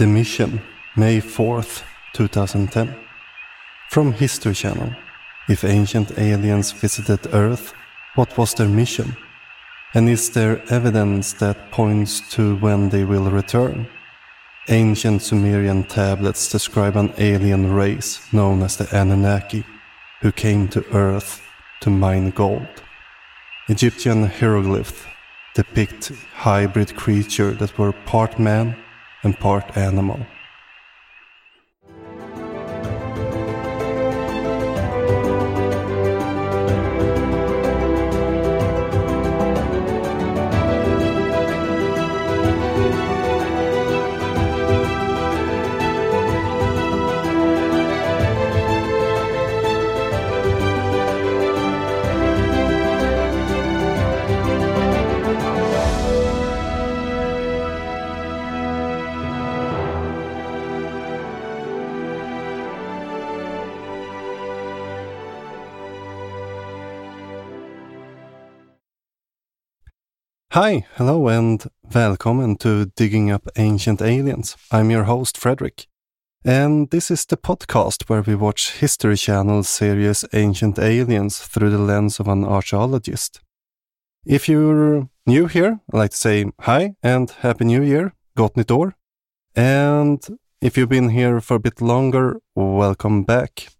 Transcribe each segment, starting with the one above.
The Mission, May 4th, 2010. From History Channel. If ancient aliens visited Earth, what was their mission? And is there evidence that points to when they will return? Ancient Sumerian tablets describe an alien race known as the Anunnaki, who came to Earth to mine gold. Egyptian hieroglyphs depict hybrid creatures that were part man and part animal. Hi, hello, and welcome to Digging Up Ancient Aliens. I'm your host, Frederick. And this is the podcast where we watch History Channel's series Ancient Aliens through the lens of an archaeologist. If you're new here, I'd like to say hi and Happy New Year, Gott Nytt År. And if you've been here for a bit longer, welcome back.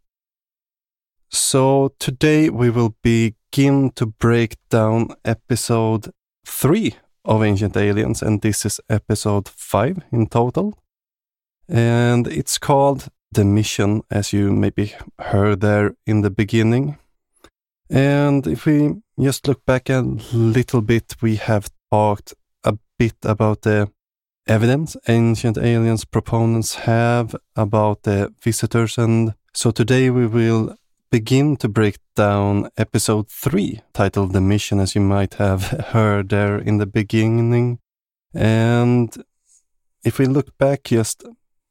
So today we will begin to break down episode three of Ancient Aliens, and this is episode five in total. And it's called The Mission, as you maybe heard there in the beginning. And if we just look back a little bit, we have talked a bit about the evidence ancient aliens proponents have about the visitors. And so today we will begin to break down episode 3, titled The Mission, as you might have heard there in the beginning. And if we look back just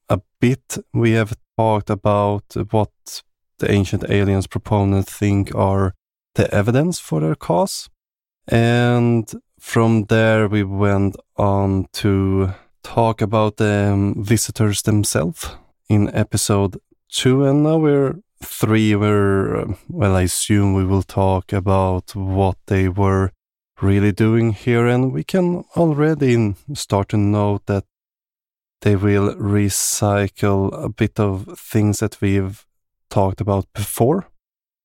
a bit, we have talked about what the ancient aliens proponents think are the evidence for their cause. And from there, we went on to talk about the visitors themselves in episode two. And now we're three were, well, I assume we will talk about what they were really doing here, and we can already start to note that they will recycle a bit of things that we've talked about before.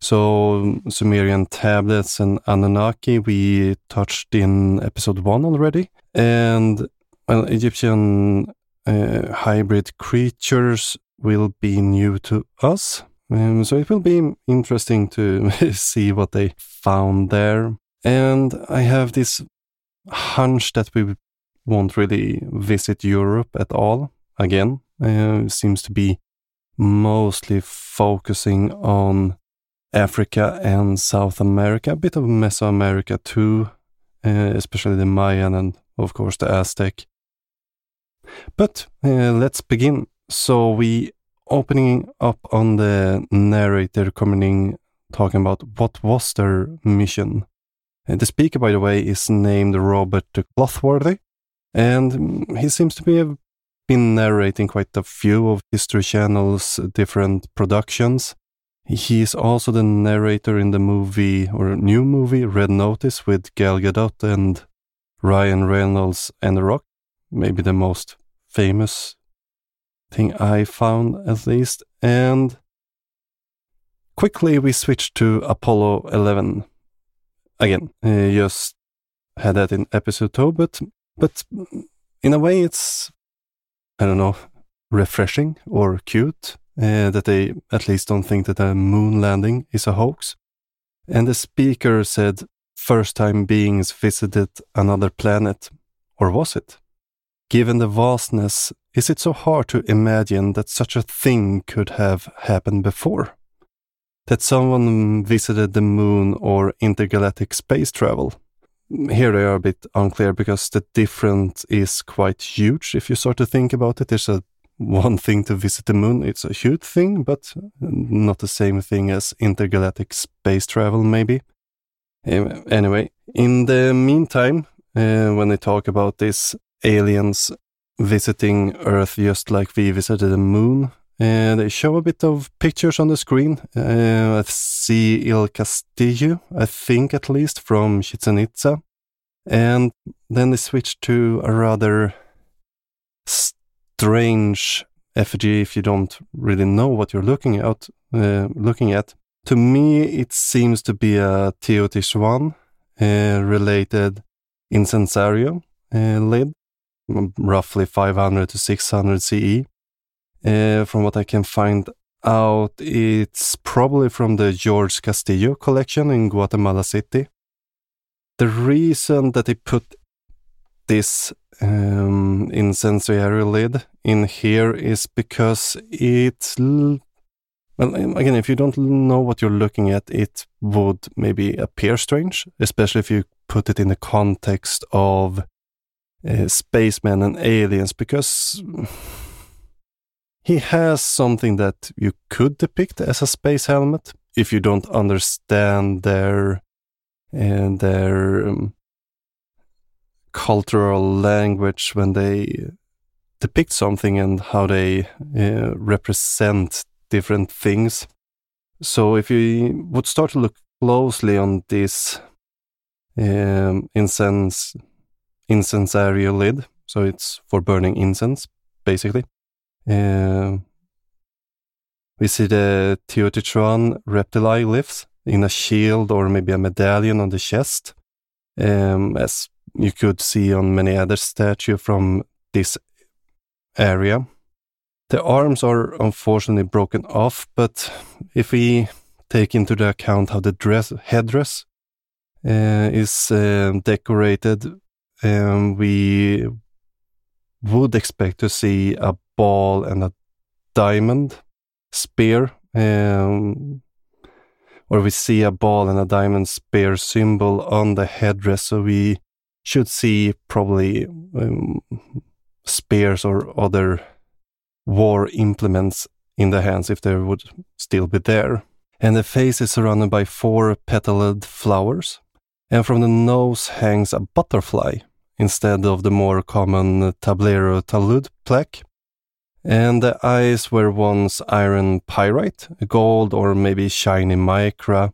So, Sumerian tablets and Anunnaki, we touched in episode one already. And, well, Egyptian uh, hybrid creatures will be new to us. Um, so it will be interesting to see what they found there. And I have this hunch that we won't really visit Europe at all again. Uh, seems to be mostly focusing on Africa and South America, a bit of Mesoamerica too, uh, especially the Mayan and, of course, the Aztec. But uh, let's begin. So we opening up on the narrator coming in, talking about what was their mission. And the speaker, by the way, is named Robert Clotworthy, and he seems to be have been narrating quite a few of History Channel's different productions. He is also the narrator in the movie or new movie Red Notice with Gal Gadot and Ryan Reynolds and The Rock, maybe the most famous thing I found at least. And quickly we switched to Apollo 11 again. Uh, just had that in episode 2, but, but in a way it's, I don't know, refreshing or cute uh, that they at least don't think that a moon landing is a hoax. And the speaker said, first time beings visited another planet. Or was it? Given the vastness, is it so hard to imagine that such a thing could have happened before? That someone visited the moon or intergalactic space travel? Here they are a bit unclear because the difference is quite huge. If you start to think about it, there's a one thing to visit the moon. It's a huge thing, but not the same thing as intergalactic space travel, maybe. Anyway, in the meantime, uh, when they talk about this aliens visiting Earth just like we visited the moon. Uh, they show a bit of pictures on the screen. Uh, I see El Castillo, I think at least, from Chichen Itza. And then they switch to a rather strange effigy if you don't really know what you're looking at. Uh, looking at. To me, it seems to be a Teotihuacan uh, related incensario uh, lid, roughly 500 to 600 CE. Uh, from what I can find out, it's probably from the George Castillo collection in Guatemala City. The reason that they put this um, incendiary lid in here is because it's well again if you don't know what you're looking at it would maybe appear strange especially if you put it in the context of uh, spacemen and aliens because he has something that you could depict as a space helmet if you don't understand their and uh, their um, cultural language when they depict something and how they uh, represent different things. So if you would start to look closely on this um, incense incensario lid, so it's for burning incense, basically. Uh, we see the Teotihuacan reptile glyphs in a shield or maybe a medallion on the chest, um, as you could see on many other statues from this area. The arms are unfortunately broken off, but if we take into the account how the dress headdress uh, is uh, decorated, um, we would expect to see a ball and a diamond spear um, or we see a ball and a diamond spear symbol on the headdress. So we should see probably um, spears or other war implements in the hands if they would still be there. And the face is surrounded by four petaled flowers. And from the nose hangs a butterfly instead of the more common tablero talud plaque. And the eyes were once iron pyrite, gold, or maybe shiny mica.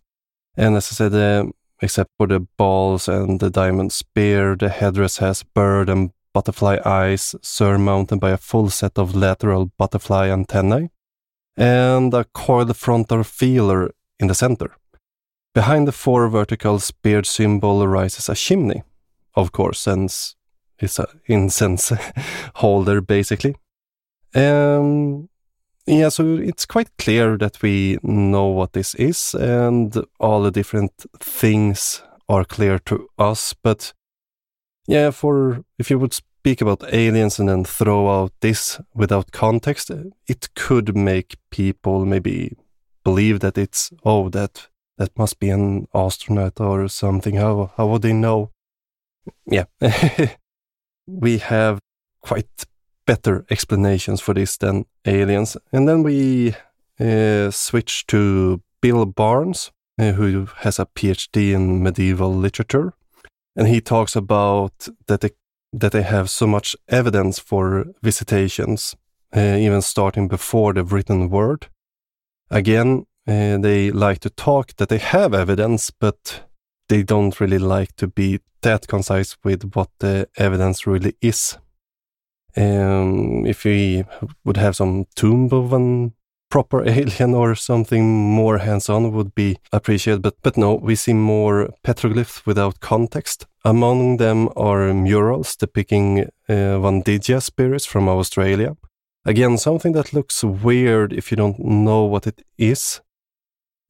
And as I said, uh, except for the balls and the diamond spear, the headdress has bird and butterfly eyes surmounted by a full set of lateral butterfly antennae and a coiled frontal feeler in the center. Behind the four vertical speared symbol rises a chimney, of course, since it's an incense holder basically. Um, yeah, so it's quite clear that we know what this is, and all the different things are clear to us. But yeah, for if you would speak about aliens and then throw out this without context, it could make people maybe believe that it's oh that that must be an astronaut or something. How how would they know? Yeah, we have quite better explanations for this than aliens. And then we uh, switch to Bill Birnes, uh, who has a PhD in medieval literature. And he talks about that they, that they have so much evidence for visitations, uh, even starting before the written word. Again, uh, they like to talk that they have evidence, but they don't really like to be that concise with what the evidence really is. Um, if we would have some tomb of a proper alien or something more hands-on would be appreciated. But but no, we see more petroglyphs without context. Among them are murals depicting uh, Wandjina spirits from Australia. Again, something that looks weird if you don't know what it is.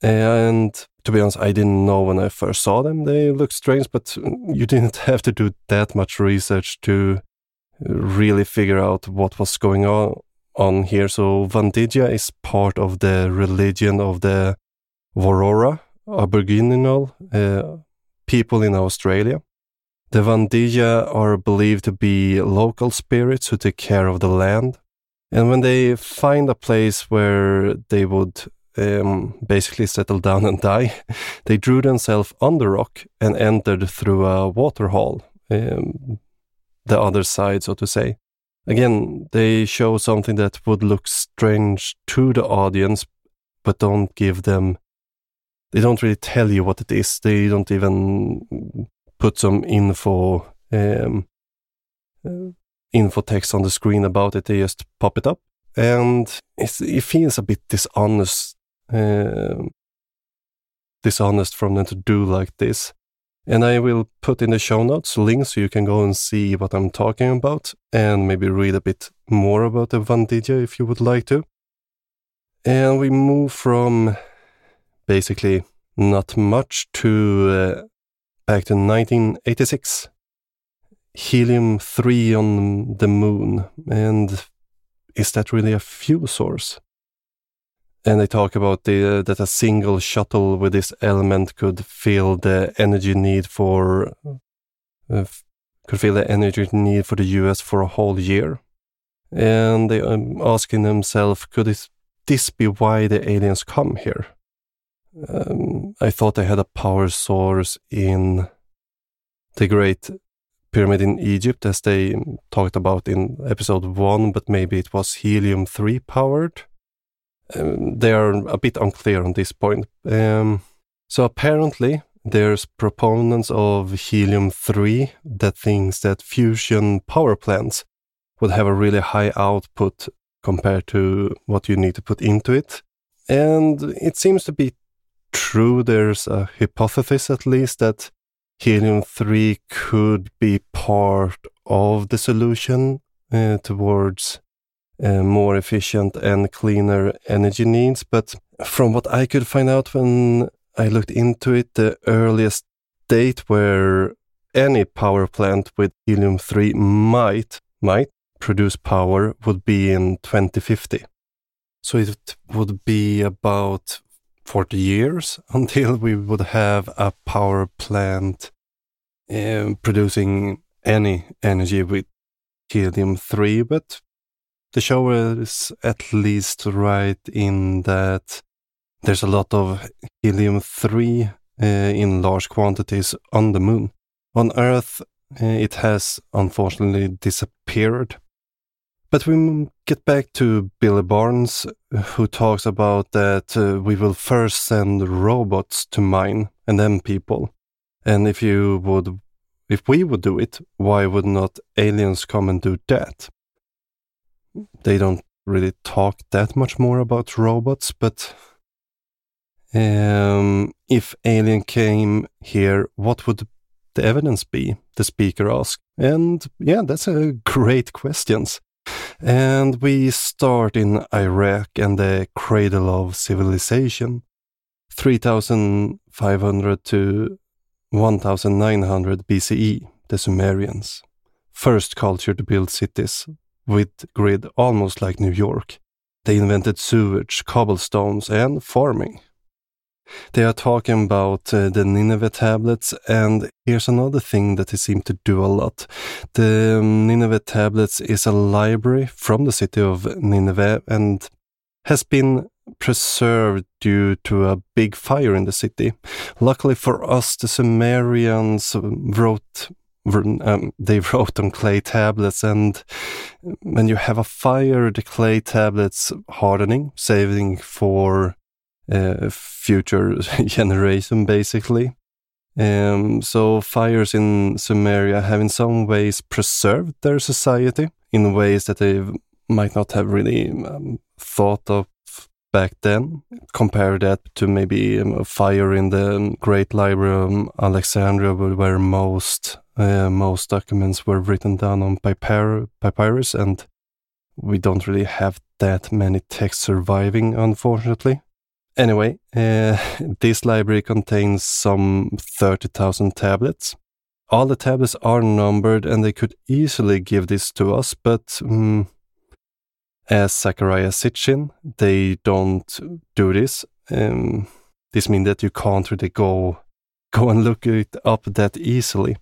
And to be honest, I didn't know when I first saw them. They look strange, but you didn't have to do that much research to really figure out what was going on on here. So Wandjina is part of the religion of the Warora Aboriginal uh, people in Australia. The Wandjina are believed to be local spirits who take care of the land. And when they find a place where they would um, basically settle down and die, they drew themselves on the rock and entered through a waterhole. Um, the other side, so to say. again, they show something that would look strange to the audience, but don't give them, they don't really tell you what it is. They don't even put some info, um, uh, info text on the screen about it. They just pop it up. And it feels a bit dishonest, uh, dishonest from them to do like this. And I will put in the show notes links so you can go and see what I'm talking about and maybe read a bit more about the Wandjina if you would like to. And we move from basically not much to uh, back to 1986. Helium 3 on the moon. And is that really a fuel source? And they talk about the, that a single shuttle with this element could fill the energy need for uh, could fill the energy need for the US for a whole year. And they are um, asking themselves, could this, this be why the aliens come here? Um, I thought they had a power source in the Great Pyramid in Egypt, as they talked about in episode one, but maybe it was helium 3 powered. Um, they are a bit unclear on this point. Um, so apparently, there's proponents of helium-3 that thinks that fusion power plants would have a really high output compared to what you need to put into it. And it seems to be true. There's a hypothesis, at least, that helium-3 could be part of the solution uh, towards uh, more efficient and cleaner energy needs. But from what I could find out when I looked into it, the earliest date where any power plant with helium 3 might might produce power would be in 2050. So it would be about 40 years until we would have a power plant um, producing any energy with helium 3, but the show is at least right in that there's a lot of helium 3 uh, in large quantities on the moon. On Earth, uh, it has unfortunately disappeared. But we get back to Billy Birnes, who talks about that uh, we will first send robots to mine and then people. And if you would, if we would do it, why would not aliens come and do that? They don't really talk that much more about robots, but um, if Alien came here, what would the evidence be? The speaker asked. And yeah, that's a great question. And we start in Iraq and the cradle of civilization, 3500 to 1900 BCE, the Sumerians. First culture to build cities, with grid almost like New York. They invented sewage, cobblestones, and farming. They are talking about uh, the Nineveh tablets, and here's another thing that they seem to do a lot. The um, Nineveh tablets is a library from the city of Nineveh and has been preserved due to a big fire in the city. Luckily for us, the Sumerians wrote um, they wrote on clay tablets, and when you have a fire, the clay tablets hardening, saving for uh, future generation, basically. Um, so fires in Sumeria have in some ways preserved their society in ways that they might not have really um, thought of back then. Compare that to maybe um, a fire in the Great Library of Alexandria, where most uh, most documents were written down on papyr papyrus, and we don't really have that many texts surviving, unfortunately. Anyway, uh, this library contains some 30,000 tablets. All the tablets are numbered and they could easily give this to us, but um, as Zecharia Sitchin, they don't do this. Um, this means that you can't really go go and look it up that easily.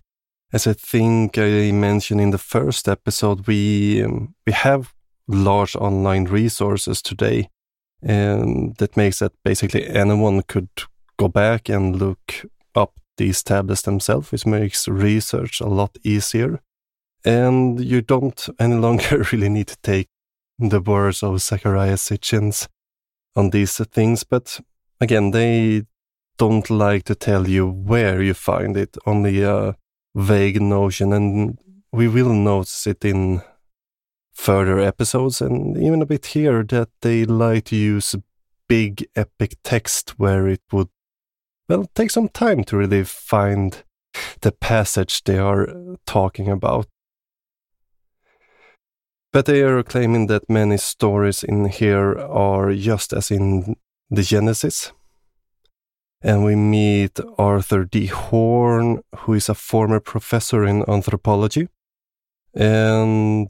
As I think I mentioned in the first episode, we um, we have large online resources today, and that makes that basically anyone could go back and look up these tablets themselves, which makes research a lot easier. And you don't any longer really need to take the words of Zecharia Sitchin's on these things, but again, they don't like to tell you where you find it, only a vague notion, and we will notice it in further episodes and even a bit here that they like to use big epic text where it would, well, take some time to really find the passage they are talking about. But they are claiming that many stories in here are just as in the Genesis. And we meet Arthur D. Horn, who is a former professor in anthropology and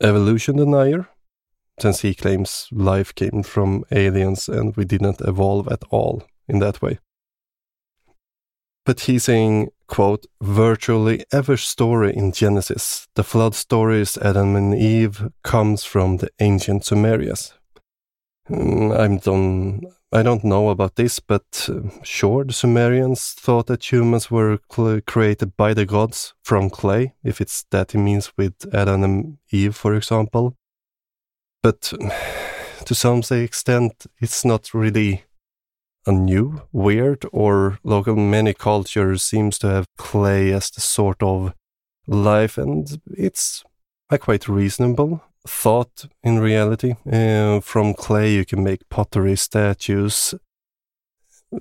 evolution denier, since he claims life came from aliens and we didn't evolve at all in that way. But he's saying, quote, virtually every story in Genesis, the flood stories, Adam and Eve, comes from the ancient Sumerians. Mm, I'm done. I don't know about this, but uh, sure, the Sumerians thought that humans were created by the gods from clay, if it's that he means with Adam and Eve, for example. But to some extent, it's not really a new, weird, or local. Many cultures seems to have clay as the sort of life, and it's quite reasonable thought in reality. Uh, from clay, you can make pottery, statues,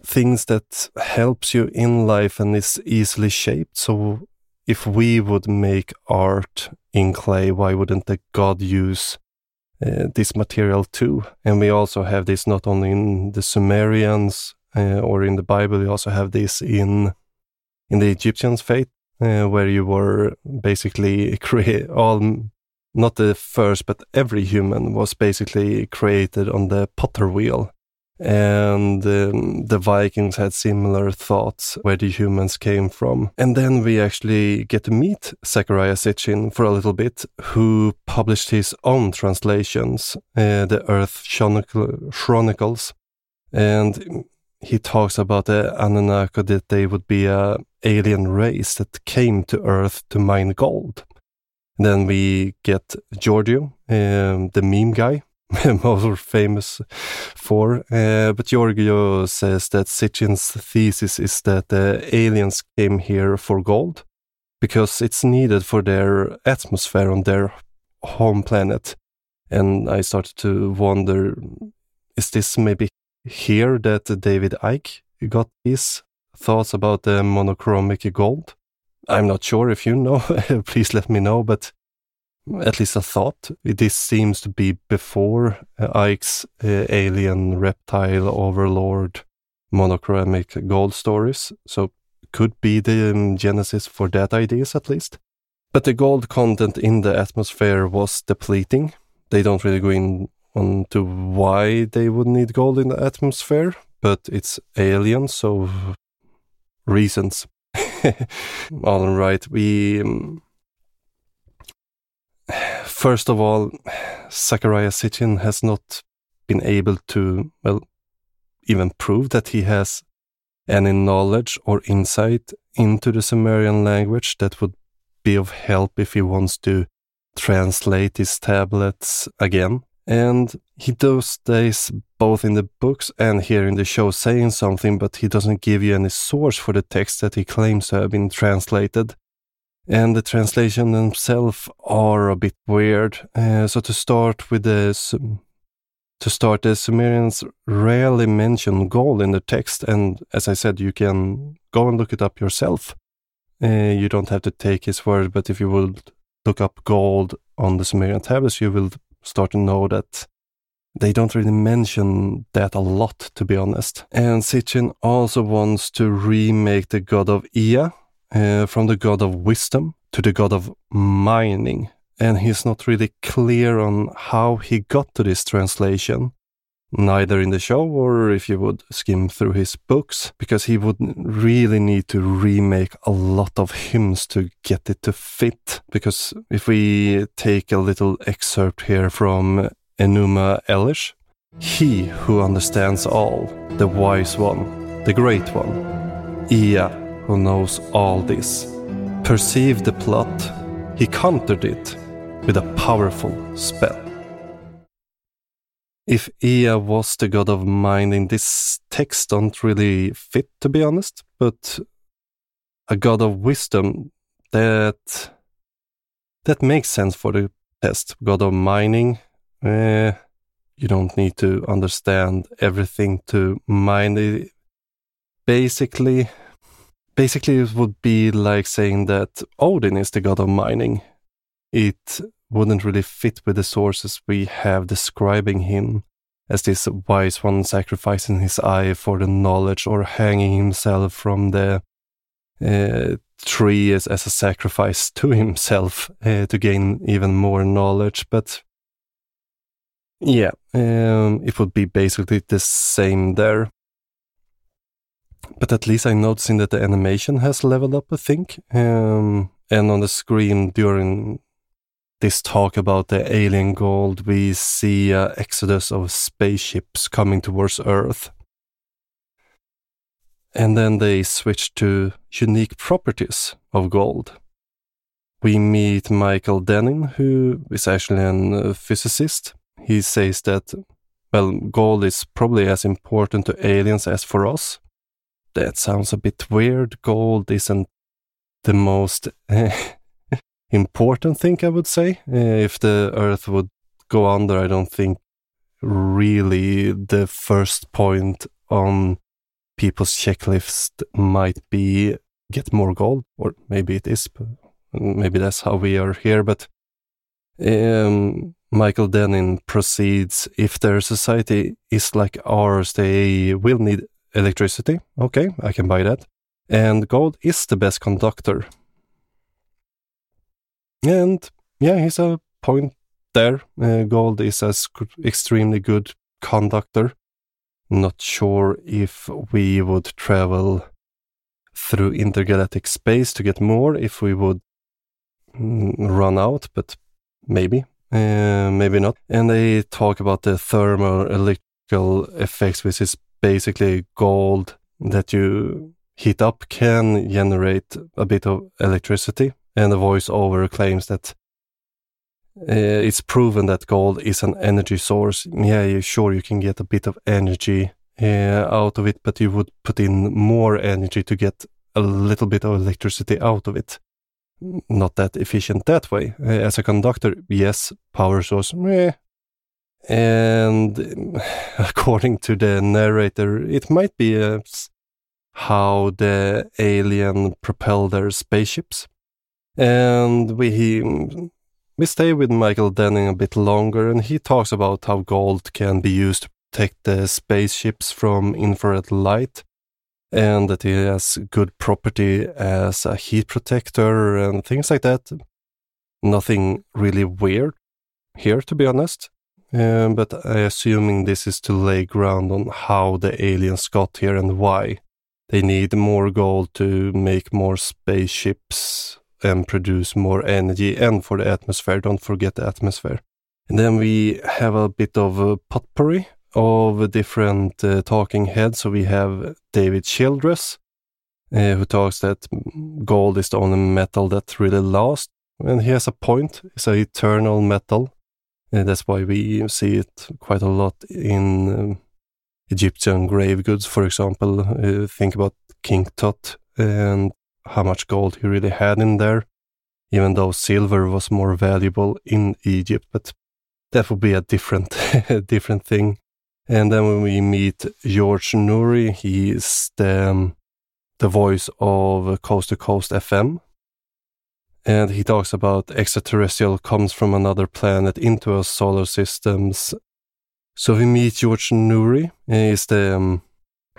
things that helps you in life and is easily shaped. So, if we would make art in clay, why wouldn't the god use uh, this material too. And we also have this not only in the Sumerians uh, or in the Bible, we also have this in in the Egyptians' faith, uh, where you were basically create all, not the first, but every human was basically created on the potter wheel and um, the Vikings had similar thoughts where the humans came from. And then we actually get to meet Zecharia Sitchin for a little bit, who published his own translations, uh, the Earth Chronicles, and he talks about the Anunnaki that they would be a alien race that came to Earth to mine gold. Then we get Giorgio, um, the meme guy, most famous for. Uh, but Giorgio says that Sitchin's thesis is that the aliens came here for gold because it's needed for their atmosphere on their home planet. And I started to wonder is this maybe here that David Icke got his thoughts about the monatomic gold? I'm not sure if you know, please let me know, but at least a thought. This seems to be before uh, Icke's uh, alien reptile overlord monatomic gold stories, so could be the um, genesis for that ideas at least. But the gold content in the atmosphere was depleting. They don't really go in onto why they would need gold in the atmosphere, but it's alien, so reasons. All right, we um, First of all, Zecharia Sitchin has not been able to, well, even prove that he has any knowledge or insight into the Sumerian language that would be of help if he wants to translate his tablets again. And he does this both in the books and here in the show saying something, but he doesn't give you any source for the text that he claims to have been translated and the translation themselves are a bit weird. Uh, so to start with the to start, the Sumerians rarely mention gold in the text, and as I said, you can go and look it up yourself. Uh, you don't have to take his word, but if you would look up gold on the Sumerian tablets, you will start to know that they don't really mention that a lot, to be honest. And Sitchin also wants to remake the god of Ea, uh, from the god of wisdom to the god of mining. And he's not really clear on how he got to this translation, neither in the show or if you would skim through his books, because he would really need to remake a lot of hymns to get it to fit. Because if we take a little excerpt here from Enuma Elish, he who understands all, the wise one, the great one, Ea who knows all this. Perceive the plot, he countered it with a powerful spell. If Ea was the god of mining, this text don't really fit, to be honest, but a god of wisdom, that that makes sense for the test. God of mining, eh, you don't need to understand everything to mine it. Basically, basically it would be like saying that Odin is the god of mining. It wouldn't really fit with the sources we have describing him as this wise one sacrificing his eye for the knowledge or hanging himself from the uh, tree as, as a sacrifice to himself uh, to gain even more knowledge. But yeah, um, it would be basically the same there. But at least I'm noticing that the animation has leveled up, I think. Um, and on the screen during this talk about the alien gold, we see an exodus of spaceships coming towards Earth. And then they switch to unique properties of gold. We meet Michael Dennin, who is actually a physicist. He says that, well, gold is probably as important to aliens as for us. That sounds a bit weird. Gold isn't the most important thing, I would say. Uh, if the Earth would go under, I don't think really the first point on people's checklist might be get more gold, or maybe it is, maybe that's how we are here. But um, Michael Dennin proceeds if their society is like ours, they will need electricity. Okay, I can buy that. And gold is the best conductor. And yeah, he's a point there. Uh, gold is a extremely good conductor. Not sure if we would travel through intergalactic space to get more, if we would mm, run out, but maybe, uh, maybe not. And they talk about the thermal electrical effects, which is basically gold that you heat up can generate a bit of electricity and the voiceover claims that uh, it's proven that gold is an energy source. Yeah, sure, you can get a bit of energy uh, out of it, but you would put in more energy to get a little bit of electricity out of it. Not that efficient that way. Uh, as a conductor, yes, power source, meh. And according to the narrator, it might be uh, how the alien propel their spaceships and we we stay with Michael Dennin a bit longer, and he talks about how gold can be used to protect the spaceships from infrared light, and that it has good property as a heat protector and things like that. Nothing really weird here, to be honest. Um, but I assuming this is to lay ground on how the aliens got here and why they need more gold to make more spaceships and produce more energy and for the atmosphere. Don't forget the atmosphere. And then we have a bit of a potpourri of different uh, talking heads. So we have David Childress, uh, who talks that gold is the only metal that really lasts. And he has a point. It's an eternal metal. And that's why we see it quite a lot in um, Egyptian grave goods, for example. Uh, think about King Tut and how much gold he really had in there, even though silver was more valuable in Egypt. But that would be a different, different thing. And then when we meet George Noory, he is the, um, the voice of Coast to Coast FM. And he talks about extraterrestrial comes from another planet into our solar systems. So we meet George Noory. He's the um,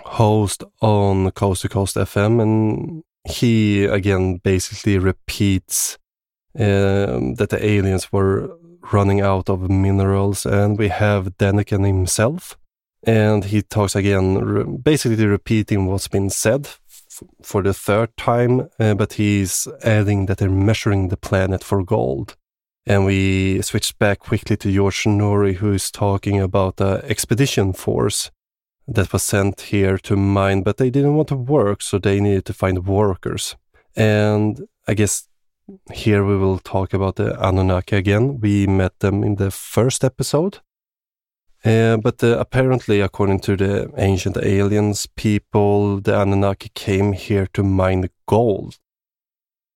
host on Coast to Coast FM, and he again basically repeats um, that the aliens were running out of minerals, and we have Daniken himself, and he talks again, re basically repeating what's been said for the third time, uh, but he's adding that they're measuring the planet for gold. And we switch back quickly to George Noory, who is talking about the expedition force that was sent here to mine, but they didn't want to work, so they needed to find workers. And I guess here we will talk about the Anunnaki again. We met them in the first episode. Uh, but uh, apparently, according to the ancient aliens people, the Anunnaki came here to mine gold.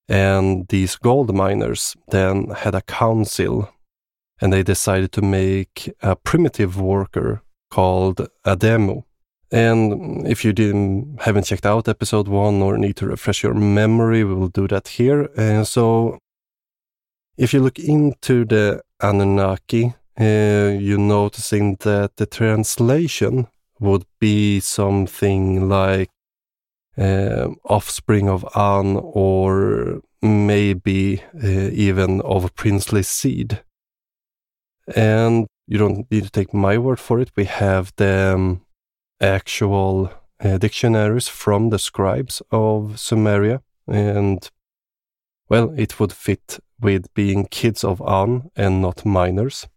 And these gold miners then had a council and they decided to make a primitive worker called a demo. And if you didn't haven't checked out episode one or need to refresh your memory, we will do that here. And so, if you look into the Anunnaki, uh, you're noticing that the translation would be something like uh, offspring of An or maybe uh, even of princely seed. And you don't need to take my word for it. We have the um, actual uh, dictionaries from the scribes of Sumeria. And, well, it would fit with being kids of An and not minors.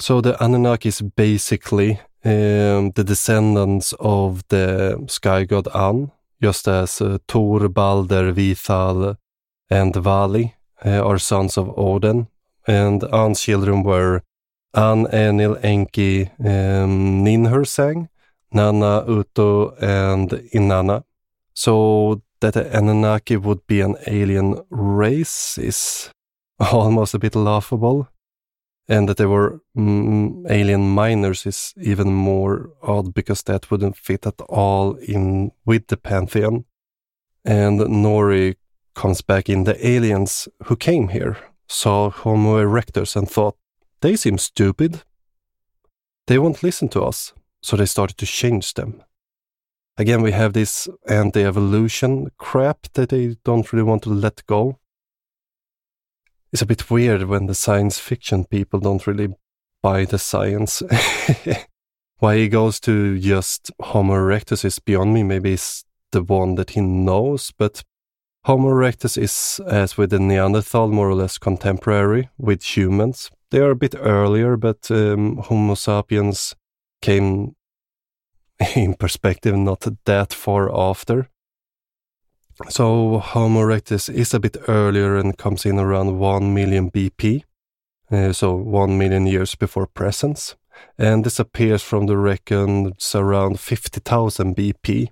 So the Anunnaki is basically um, the descendants of the sky god An, just as uh, Thor, Balder, Vithal, and Vali uh, are sons of Odin. And An's children were An, Enlil, Enki, um, Ninhursag, Nanna, Utu, and Inanna. So that the Anunnaki would be an alien race is almost a bit laughable. And that they were mm, alien miners is even more odd because that wouldn't fit at all in with the pantheon. And Noory comes back in the aliens who came here, saw Homo erectus and thought, they seem stupid. They won't listen to us so they started to change them. Again, we have this anti evolution crap that they don't really want to let go. It's a bit weird when the science fiction people don't really buy the science. Why he goes to just Homo erectus is beyond me. Maybe it's the one that he knows, but Homo erectus is, as with the Neanderthal, more or less contemporary with humans. They are a bit earlier, but um, Homo sapiens came in perspective not that far after. So Homo erectus is a bit earlier and comes in around 1 million BP, uh, so 1 million years before presence, and disappears from the records around 50,000 BP.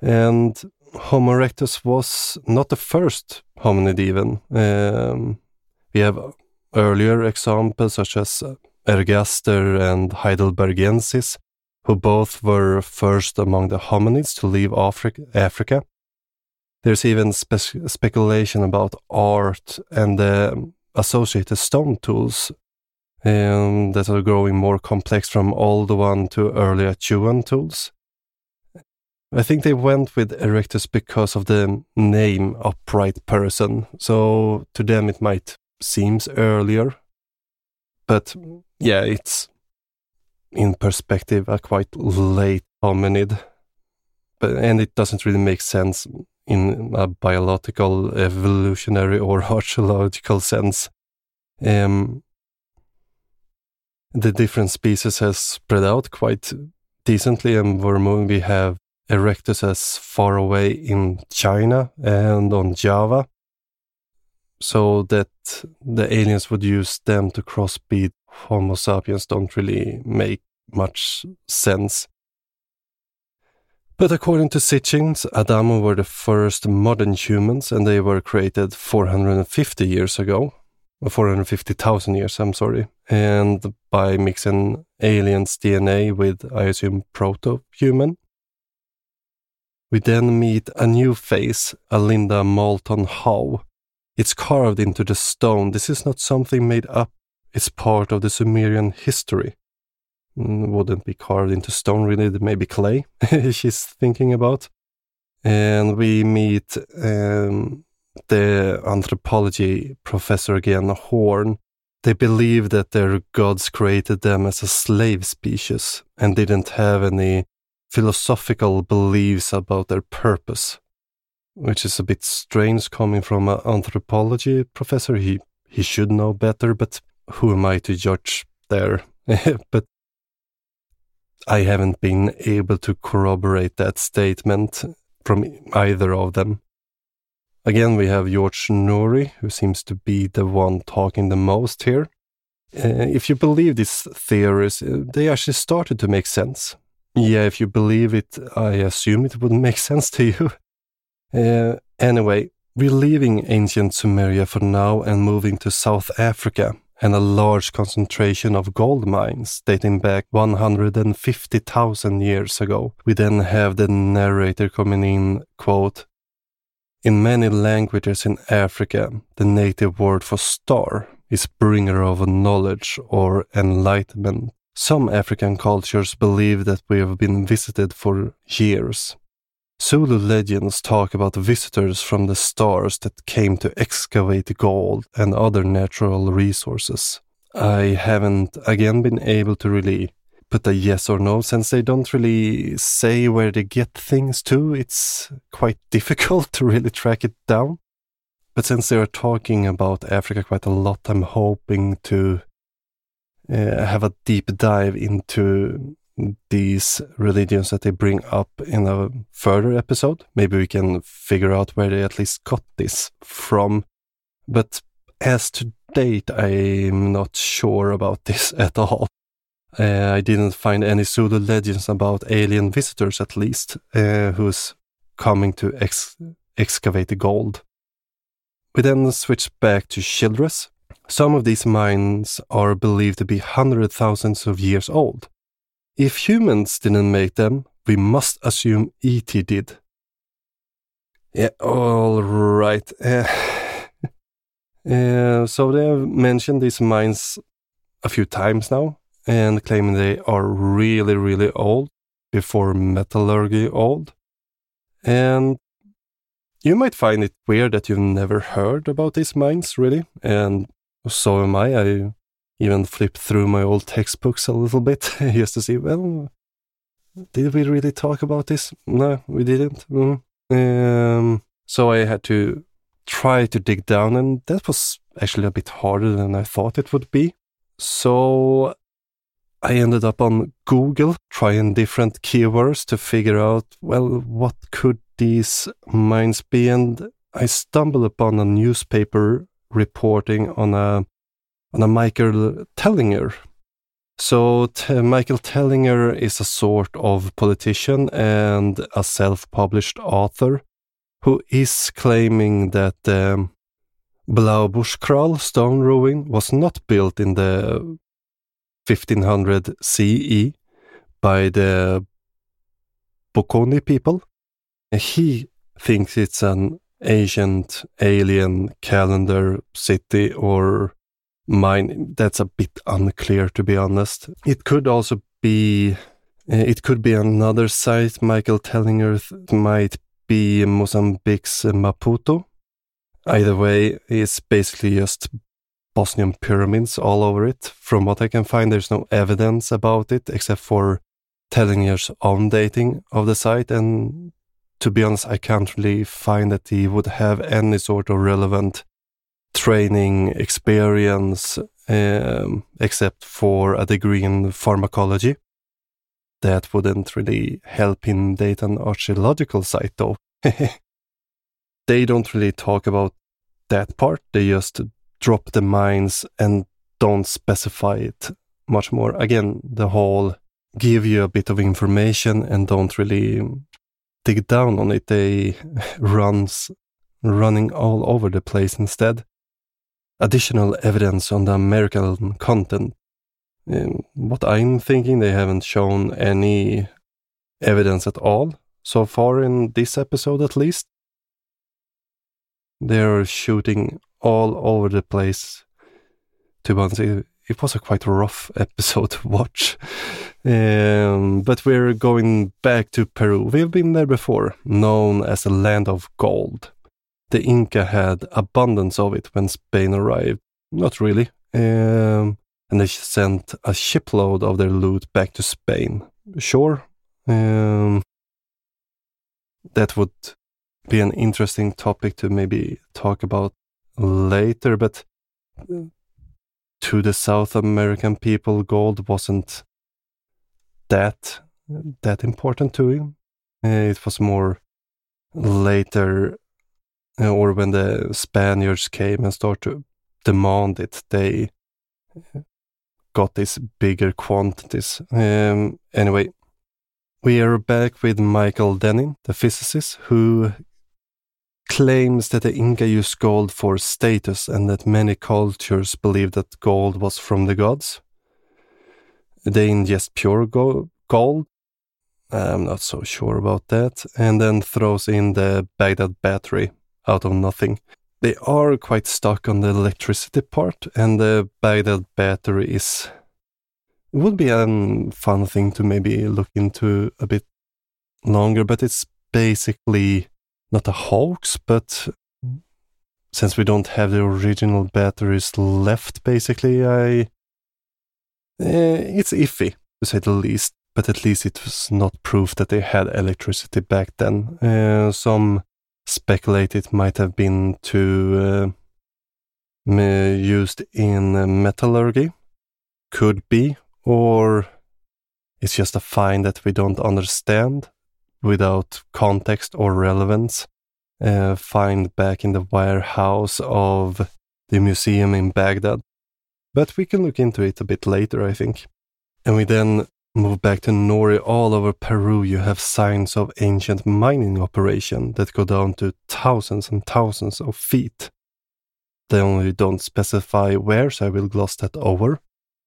And Homo erectus was not the first hominid even. Um, we have earlier examples such as Ergaster and Heidelbergensis, who both were first among the hominids to leave Africa. There's even spe speculation about art and the associated stone tools um, that are growing more complex from Oldowan to earlier Acheulean tools. I think they went with Erectus because of the name upright person, so to them it might seems earlier, but yeah, it's in perspective a quite late hominid, but and it doesn't really make sense in a biological, evolutionary, or archaeological sense. Um, the different species has spread out quite decently, and we're moving. We have Erectus as far away in China and on Java, so that the aliens would use them to crossbreed Homo sapiens don't really make much sense. But according to Sitchin, Adamu were the first modern humans and they were created 450 years ago. 450,000 years, I'm sorry. And by mixing aliens' DNA with, I assume, proto human. We then meet a new face, Alinda Moulton Howe. It's carved into the stone. This is not something made up It's part of the Sumerian history. Mm, wouldn't be carved into stone, really, maybe clay, she's thinking about. And we meet um, the anthropology professor again, Horn. They believe that their gods created them as a slave species and didn't have any philosophical beliefs about their purpose, which is a bit strange coming from an anthropology professor. He he should know better, but who am I to judge there? but I haven't been able to corroborate that statement from either of them. Again, we have George Noory, who seems to be the one talking the most here. Uh, if you believe these theories, uh, they actually started to make sense. Yeah, if you believe it, I assume it would make sense to you. Uh, anyway, we're leaving ancient Sumeria for now and moving to South Africa and a large concentration of gold mines dating back 150,000 years ago. We then have the narrator coming in, quote, In many languages in Africa, the native word for star is bringer of knowledge or enlightenment. Some African cultures believe that we have been visited for years. Zulu legends talk about visitors from the stars that came to excavate gold and other natural resources. I haven't again been able to really put a yes or no since they don't really say where they get things to. It's quite difficult to really track it down. But since they are talking about Africa quite a lot, I'm hoping to uh, have a deep dive into these religions that they bring up in a further episode. Maybe we can figure out where they at least got this from. But as to date, I'm not sure about this at all. Uh, I didn't find any Zulu legends about alien visitors, at least, uh, who's coming to ex- excavate the gold. We then switch back to Childress. Some of these mines are believed to be hundred thousands of years old. If humans didn't make them, we must assume E.T. did. Yeah, all right. Uh, uh, so they have mentioned these mines a few times now and claiming they are really, really old, before metallurgy old. And you might find it weird that you've never heard about these mines, really. And so am I. I even flip through my old textbooks a little bit just to see, well, did we really talk about this? No, we didn't. Mm. Um, so I had to try to dig down, and that was actually a bit harder than I thought it would be. So I ended up on Google trying different keywords to figure out, well, what could these mines be? And I stumbled upon a newspaper reporting on a on a Michael Tellinger. So Michael Tellinger is a sort of politician and a self-published author who is claiming that the um, Blaauboschkraal stone ruin was not built in the 1500 CE by the Bokoni people. He thinks it's an ancient alien calendar city or mine. That's a bit unclear, to be honest. It could also be, eh, it could be another site. Michael Tellinger might be Mozambique's Maputo. Either way, it's basically just Bosnian pyramids all over it. From what I can find, there's no evidence about it except for Tellinger's own dating of the site. And to be honest, I can't really find that he would have any sort of relevant training experience um, except for a degree in pharmacology. That wouldn't really help in date an archaeological site though. they don't really talk about that part. They just drop the mines and don't specify it much more. Again, the whole give you a bit of information and don't really dig down on it. They runs running all over the place instead additional evidence on the American content. what I'm thinking, they haven't shown any evidence at all so far in this episode, at least. They're shooting all over the place. To be honest, it, it was a quite rough episode to watch. Um, but we're going back to Peru. We've been there before, known as the land of gold the Inca had abundance of it when Spain arrived. Not really. Um, and they sent a shipload of their loot back to Spain. Sure. Um, that would be an interesting topic to maybe talk about later, but to the South American people, gold wasn't that that important to him. Uh, it was more later uh, or when the Spaniards came and started to demand it, they got these bigger quantities. Um, anyway, we are back with Michael Dennin, the physicist, who claims that the Inca used gold for status and that many cultures believed that gold was from the gods. They ingest pure go- gold. I'm not so sure about that. And then throws in the Baghdad battery out of nothing. They are quite stuck on the electricity part, and the Baghdad battery is would be a fun thing to maybe look into a bit longer, but it's basically not a hoax, but since we don't have the original batteries left, basically, I eh, it's iffy to say the least. But at least it was not proof that they had electricity back then. Uh, some speculate it might have been to uh, used in metallurgy. Could be, or it's just a find that we don't understand without context or relevance. Uh, find back in the warehouse of the museum in Baghdad. But we can look into it a bit later, I think. And we then move back to Noory. All over Peru, you have signs of ancient mining operation that go down to thousands and thousands of feet. They only don't specify where, so I will gloss that over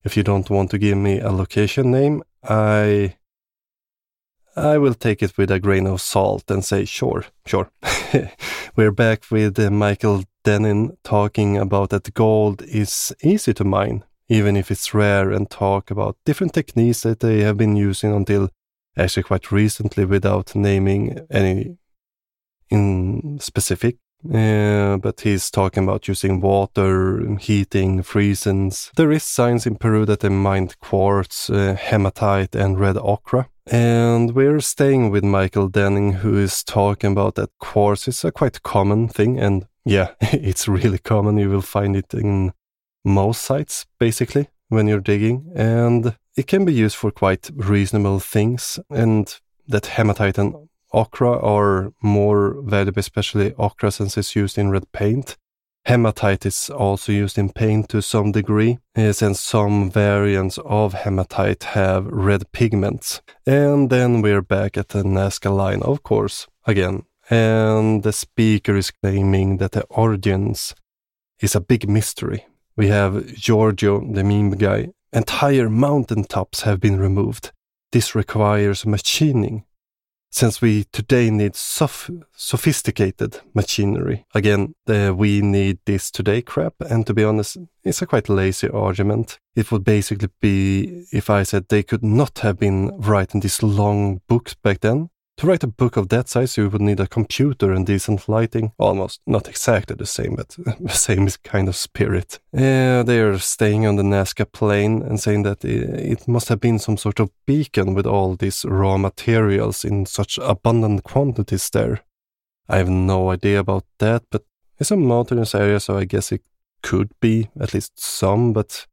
if you don't want to give me a location name, I I will take it with a grain of salt and say sure, sure. We're back with uh, Michael Dennin talking about that gold is easy to mine, even if it's rare, and talk about different techniques that they have been using until actually quite recently without naming any in specific. Uh, but he's talking about using water, heating, freezing. There is signs in Peru that they mined quartz, uh, hematite, and red ochre. And we're staying with Michael Dennin, who is talking about that quartz is a quite common thing. And yeah, it's really common. You will find it in most sites, basically, when you're digging. And it can be used for quite reasonable things. And that hematite and ochre are more valuable, especially ochre since it's used in red paint. Hematite is also used in paint to some degree, eh, since some variants of hematite have red pigments. And then we're back at the Nazca line, of course, again. And the speaker is claiming that the origins is a big mystery. We have Giorgio, the meme guy. Entire mountaintops have been removed. This requires machining since we today need sof- sophisticated machinery. Again, the we need this today crap, and to be honest, it's a quite lazy argument. It would basically be if I said they could not have been writing these long books back then, to write a book of that size, you would need a computer and decent lighting. Almost not exactly the same, but the same kind of spirit. Uh, they are staying on the Nazca plain and saying that it must have been some sort of beacon with all these raw materials in such abundant quantities there. I have no idea about that, but it's a mountainous area, so I guess it could be at least some, but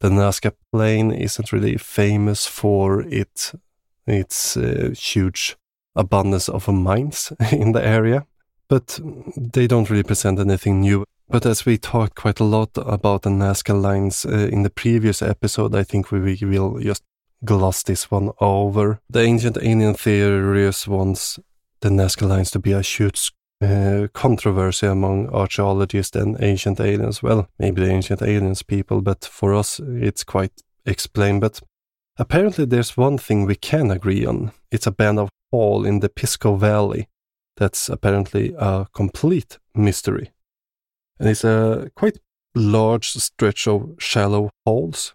the Nazca plain isn't really famous for it. Its uh, huge abundance of mines in the area, but they don't really present anything new. But as we talked quite a lot about the Nazca lines uh, in the previous episode, I think we will just gloss this one over. The ancient alien theorists wants the Nazca lines to be a huge uh, controversy among archaeologists and ancient aliens. Well, maybe the ancient aliens people, but for us it's quite explained. But apparently there's one thing we can agree on. It's a band of hole in the Pisco Valley that's apparently a complete mystery. And it's a quite large stretch of shallow holes.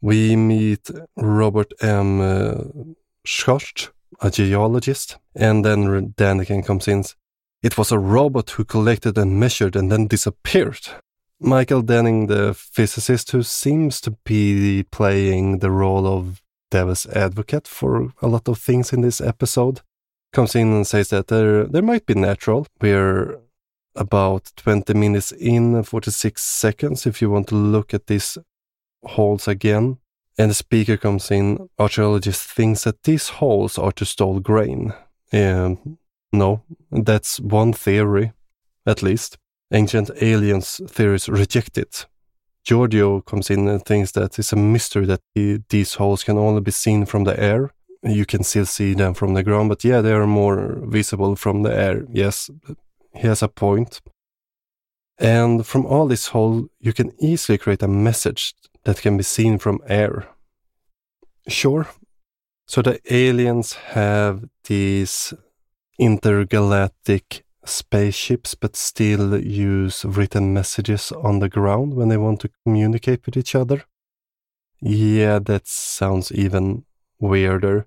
We meet Robert M. Uh, Schoch, a geologist, and then Daniken comes in. It was a robot who collected and measured and then disappeared. Michael Dennin, the physicist who seems to be playing the role of devil's advocate for a lot of things in this episode, comes in and says that there there might be natural. We're about 20 minutes in, 46 seconds if you want to look at these holes again. And the speaker comes in, archaeologist thinks that these holes are to store grain. Um, no, that's one theory. at least. Ancient aliens theories reject it. Giorgio comes in and thinks that it's a mystery that he, these holes can only be seen from the air. You can still see them from the ground, but yeah, they are more visible from the air. Yes, he has a point. And from all this hole, you can easily create a message that can be seen from air. Sure. So the aliens have these intergalactic spaceships but still use written messages on the ground when they want to communicate with each other. Yeah, that sounds even weirder.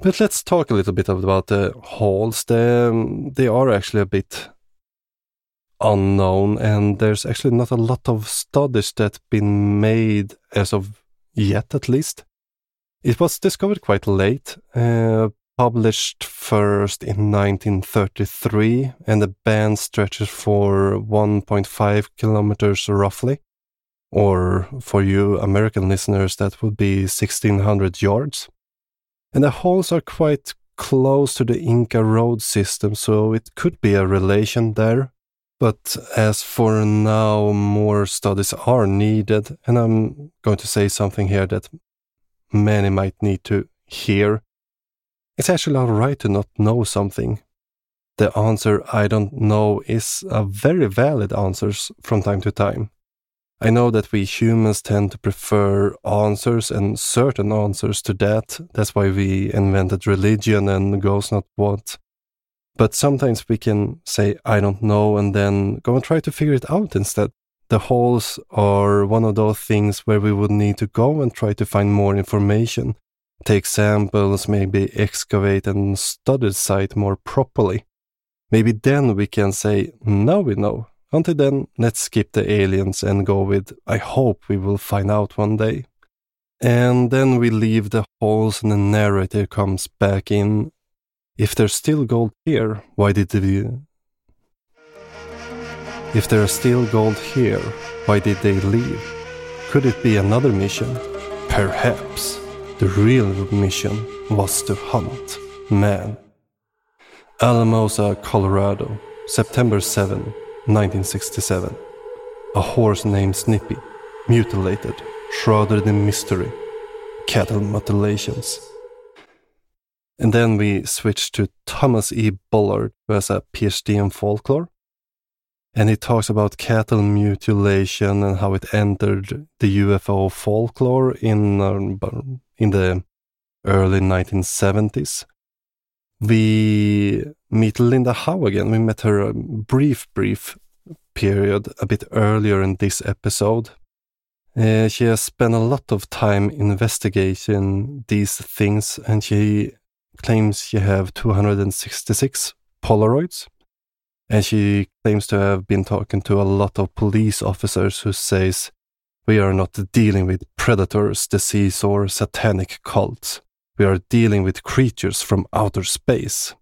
But let's talk a little bit about the halls. The, they are actually a bit unknown, and there's actually not a lot of studies that been made as of yet, at least. It was discovered quite late, uh, published first in 1933, and the band stretches for 1.5 kilometers roughly. Or for you American listeners, that would be 1600 yards. And the holes are quite close to the Inca road system, so it could be a relation there. But as for now, more studies are needed, and I'm going to say something here that many might need to hear. It's actually alright to not know something. The answer I don't know is a very valid answer from time to time. I know that we humans tend to prefer answers and certain answers to that. That's why we invented religion and goes not what. But sometimes we can say, I don't know, and then go and try to figure it out instead. The holes are one of those things where we would need to go and try to find more information, take samples, maybe excavate and study the site more properly. Maybe then we can say, now we know. Until then, let's skip the aliens and go with, I hope we will find out one day. And then we leave the holes and the narrator comes back in. If there's still gold here, why did we if there's still gold here, why did they leave? Could it be another mission? Perhaps the real mission was to hunt man. Alamosa, Colorado, September 7, 1967. A horse named Snippy, mutilated, shrouded in mystery, cattle mutilations. And then we switch to Thomas E. Bullard, who has a PhD in folklore and he talks about cattle mutilation and how it entered the UFO folklore in uh, in the early 1970s. We meet Linda Howe again. We met her a brief, brief period a bit earlier in this episode. Uh, she has spent a lot of time investigating these things, and she claims she have 266 Polaroids and she claims to have been talking to a lot of police officers who says, we are not dealing with predators, disease, or satanic cults. We are dealing with creatures from outer space.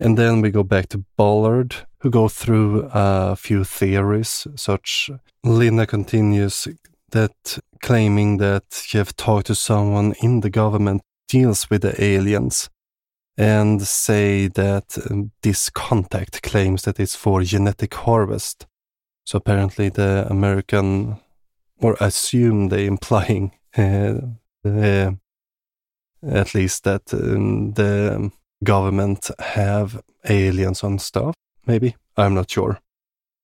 And then we go back to Bullard, who go through a few theories, such Linda continues that claiming that she have talked to someone in the government deals with the aliens and say that um, this contact claims that it's for genetic harvest. So apparently, the American, or assume they implying, uh, at least that um, the government have aliens on stuff. Maybe I'm not sure.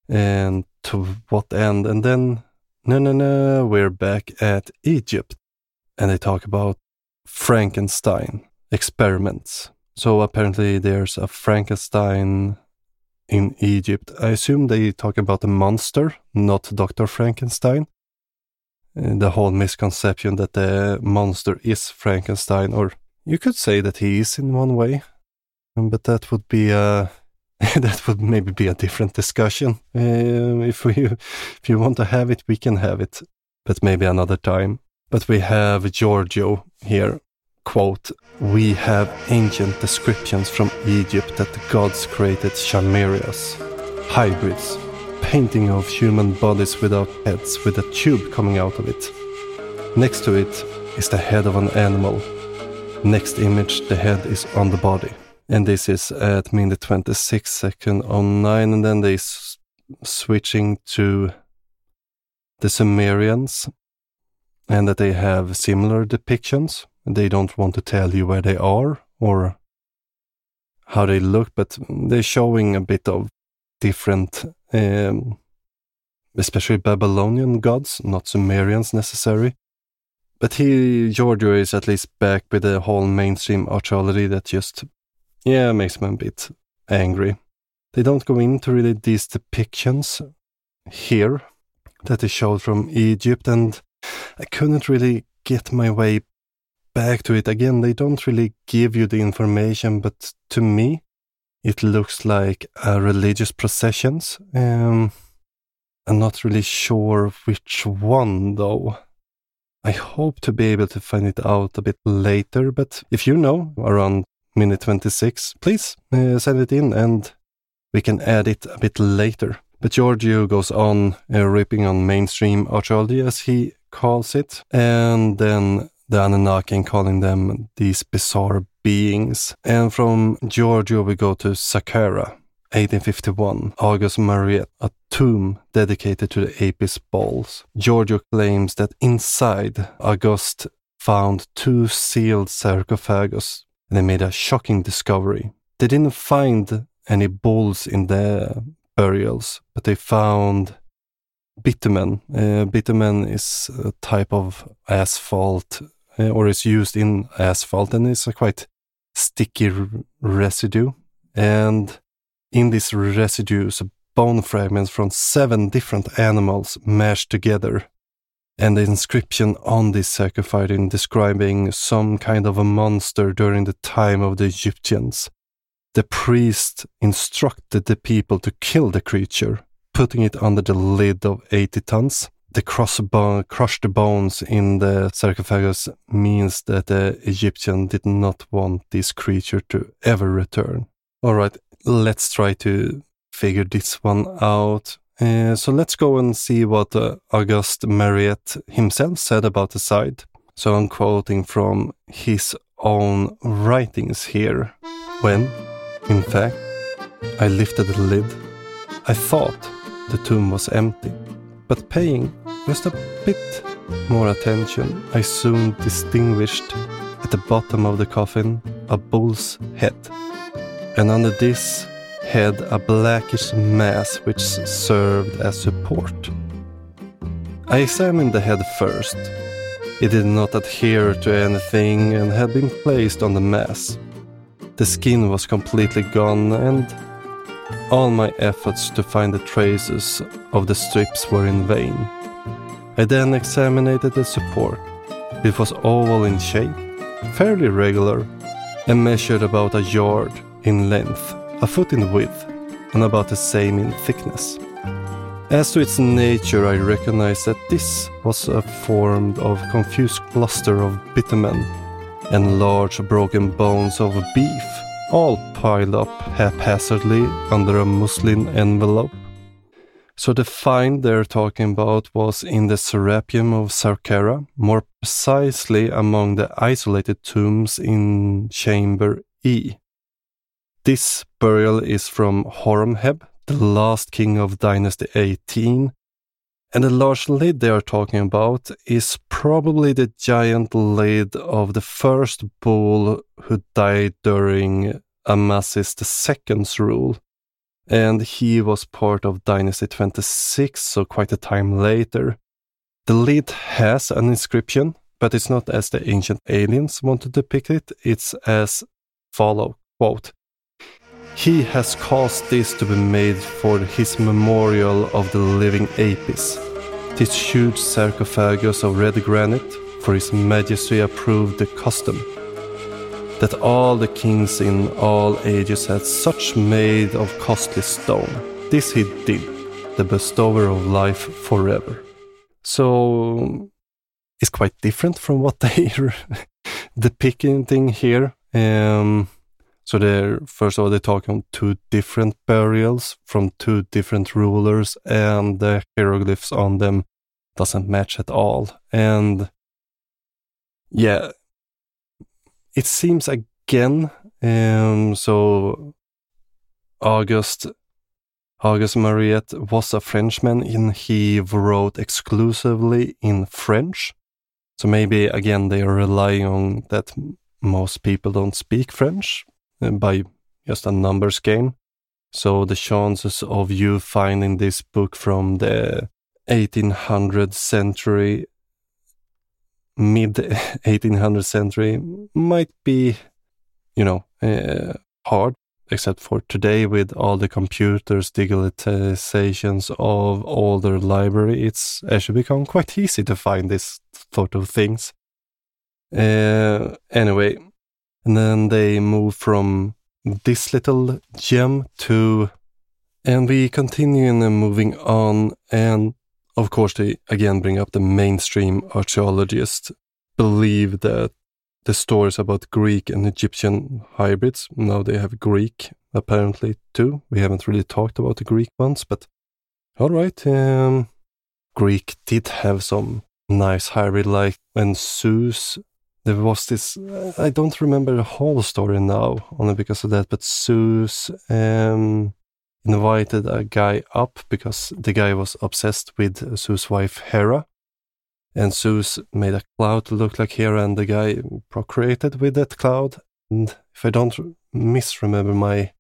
And to what end? And then, no, no, no, we're back at Egypt, and they talk about Frankenstein experiments so apparently there's a Frankenstein in Egypt. I assume they talk about a monster, not Dr. Frankenstein. Uh, the whole misconception that the monster is Frankenstein, or you could say that he is in one way, um, but that would be a that would maybe be a different discussion. Uh, if we if you want to have it, we can have it, but maybe another time. But we have Giorgio here quote, We have ancient descriptions from Egypt that the gods created chimeras, hybrids, painting of human bodies without heads with a tube coming out of it. Next to it is the head of an animal. Next image, the head is on the body. And this is at minute 26 second on 09 and then they s- switching to the Sumerians and that they have similar depictions. They don't want to tell you where they are or how they look, but they're showing a bit of different, um, especially Babylonian gods, not Sumerians necessarily. But he, Giorgio, is at least back with the whole mainstream archaeology that just, yeah, makes me a bit angry. They don't go into really these depictions here that they showed from Egypt, and I couldn't really get my way back to it. Again, they don't really give you the information, but to me, it looks like a religious processions. Um, I'm not really sure which one though. I hope to be able to find it out a bit later, but if you know around minute 26, please uh, send it in and we can add it a bit later. But Giorgio goes on uh, ripping on mainstream archaeology, as he calls it, and then the Anunnaki calling them these bizarre beings. And from Giorgio, we go to Saqqara, 1851, Auguste Mariette, a tomb dedicated to the Apis bulls. Giorgio claims that inside, Auguste found two sealed sarcophagus, and they made a shocking discovery. They didn't find any bulls in the burials, but they found bitumen. Uh, bitumen is a type of asphalt, uh, or is used in asphalt, and it's a quite sticky residue. And in this residue, is bone fragments from seven different animals mashed together. And the inscription on this sarcophagus describing some kind of a monster during the time of the Egyptians. The priest instructed the people to kill the creature, putting it under the lid of 80 tons. The crossbone, crushed bones in the sarcophagus means that the Egyptian did not want this creature to ever return. All right, let's try to figure this one out. Uh, so let's go and see what uh, Auguste Mariette himself said about the site. So I'm quoting from his own writings here. When, in fact, I lifted the lid, I thought the tomb was empty. But paying just a bit more attention, I soon distinguished at the bottom of the coffin a bull's head. And under this head a blackish mass which served as support. I examined the head first. It did not adhere to anything and had been placed on the mass. The skin was completely gone, and all my efforts to find the traces of the strips were in vain. I then examined the support. It was oval in shape, fairly regular, and measured about a yard in length, a foot in width, and about the same in thickness. As to its nature, I recognized that this was a form of confused cluster of bitumen and large broken bones of beef, all piled up haphazardly under a muslin envelope. So the find they're talking about was in the Serapeum of Saqqara, more precisely among the isolated tombs in Chamber E. This burial is from Horemheb, the last king of Dynasty 18, and the large lid they are talking about is probably the giant lid of the first bull who died during Amasis II's rule. And he was part of Dynasty 26, so quite a time later. The lid has an inscription, but it's not as the ancient aliens want to depict it. It's as follow quote he has caused this to be made for his memorial of the living Apis. This huge sarcophagus of red granite, for his majesty approved the custom. That all the kings in all ages had such made of costly stone. This he did, the bestower of life forever. So it's quite different from what they're depicting thing here. Um, so they're first of all they talk on two different burials from two different rulers, and the hieroglyphs on them doesn't match at all. And yeah, it seems again Um, so Auguste Auguste Mariette was a Frenchman and he wrote exclusively in French. So maybe again they are relying on that most people don't speak French uh, by just a numbers game. So the chances of you finding this book from the 1800th century, mid 1800th century might be, you know, uh, hard except for today with all the computers, digitalizations of older library, it's actually become quite easy to find this sort of things. Uh, anyway, and then they move from this little gem to, and we continue in moving on, and of course they again bring up the mainstream archaeologists believe that the stories about Greek and Egyptian hybrids. Now they have Greek apparently too. We haven't really talked about the Greek ones, but all right. Um, Greek did have some nice hybrid, like when Zeus. There was this. I don't remember the whole story now, only because of that. But Zeus um, invited a guy up because the guy was obsessed with Zeus' wife Hera, and Zeus made a cloud look like Hera, and the guy procreated with that cloud. And if I don't misremember my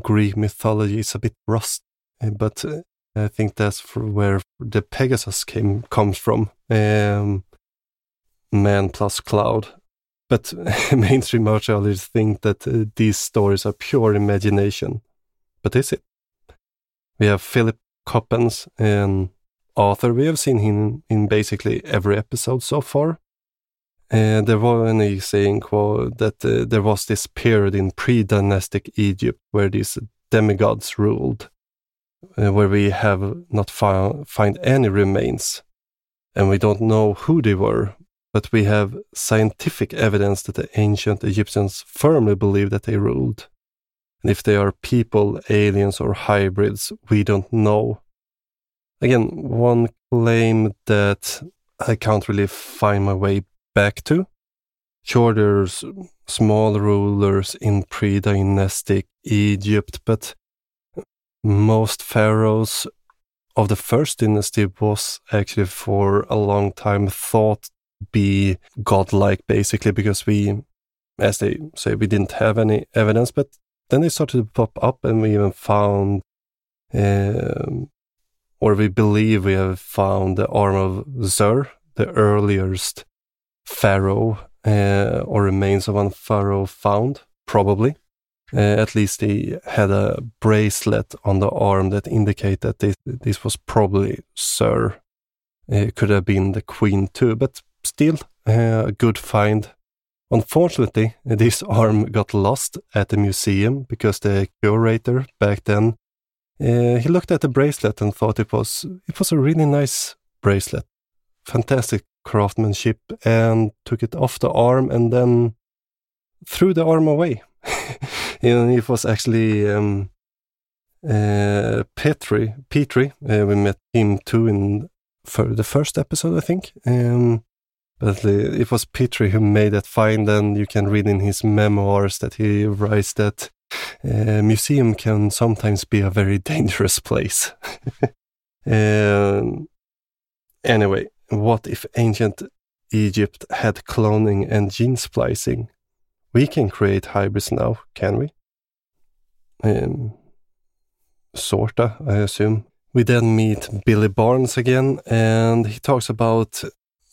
Greek mythology, it's a bit rust, eh, but uh, I think that's where the Pegasus came comes from. Um, man plus cloud. But mainstream archaeologists think that uh, these stories are pure imagination. But is it? We have Philip Coppens and author. We have seen him in basically every episode so far. Uh, there was any saying quote, that uh, there was this period in pre-dynastic Egypt where these demigods ruled, uh, where we have not found find any remains, and we don't know who they were, but we have scientific evidence that the ancient Egyptians firmly believed that they ruled. And if they are people, aliens, or hybrids, we don't know. Again, one claim that I can't really find my way back to. Sure, there's small rulers in pre dynastic Egypt, but most pharaohs of the first dynasty was actually for a long time thought be godlike, basically, because we, as they say, we didn't have any evidence, but then they started to pop up, and we even found um, or we believe we have found the arm of Djer, the earliest pharaoh uh, or remains of one pharaoh found, probably. Uh, at least he had a bracelet on the arm that indicated that this, this was probably Djer. It could have been the queen too, but still uh, a good find. Unfortunately, this arm got lost at the museum because the curator back then uh, he looked at the bracelet and thought it was it was a really nice bracelet, fantastic craftsmanship, and took it off the arm and then threw the arm away. and it was actually um, uh, Petrie. Petrie. Uh, we met him too in for the first episode, I think. Um, it was Petrie who made that find, and you can read in his memoirs that he writes that a museum can sometimes be a very dangerous place. um, anyway, what if ancient Egypt had cloning and gene splicing? We can create hybrids now, can we? Um, sorta, I assume. We then meet Billy Birnes again, and he talks about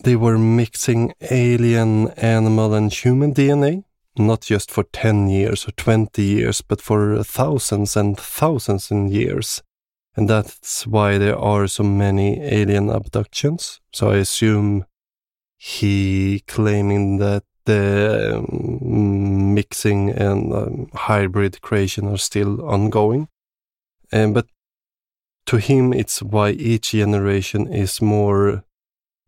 they were mixing alien, animal, and human DNA not just for 10 years or 20 years, but for thousands and thousands of years. And that's why there are so many alien abductions. So I assume he claiming that the um, mixing and um, hybrid creation are still ongoing. Um, but to him, it's why each generation is more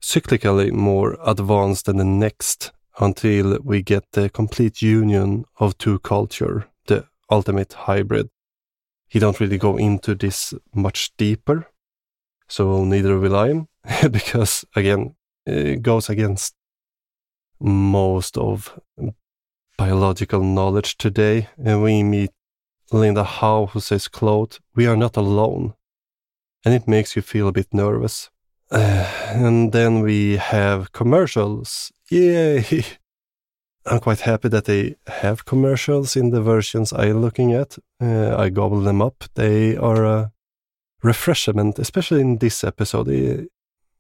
cyclically more advanced than the next until we get the complete union of two culture, the ultimate hybrid. He don't really go into this much deeper, so neither will I, because again, it goes against most of biological knowledge today, and we meet Linda Howe, who says, quote, We are not alone. And it makes you feel a bit nervous. And then we have commercials. Yay! I'm quite happy that they have commercials in the versions I'm looking at. Uh, I gobble them up. They are a refreshment, especially in this episode.